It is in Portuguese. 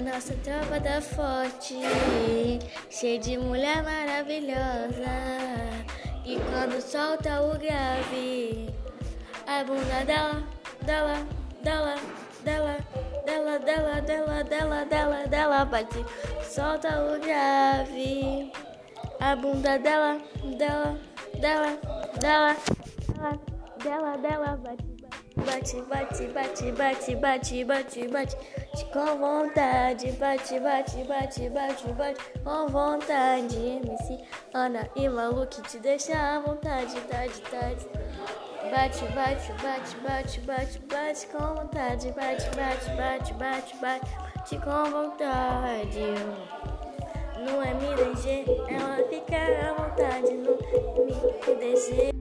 nossa tropa tá forte, cheia de mulher maravilhosa. E quando solta o grave, a bunda dela, dela, dela, dela, dela, dela, dela, dela, dela, dela bate. Solta o grave, a bunda dela, dela, dela, dela, dela, dela, dela bate. Bate, bate, bate, bate, bate, bate, bate, com vontade. Bate, bate, bate, bate, bate, com vontade. MC Ana e Malu que te deixa à vontade, tarde, tarde. Bate, bate, bate, bate, bate, bate, com vontade. Bate, bate, bate, bate, bate, bate, com vontade. No MDG ela fica à vontade no MDG.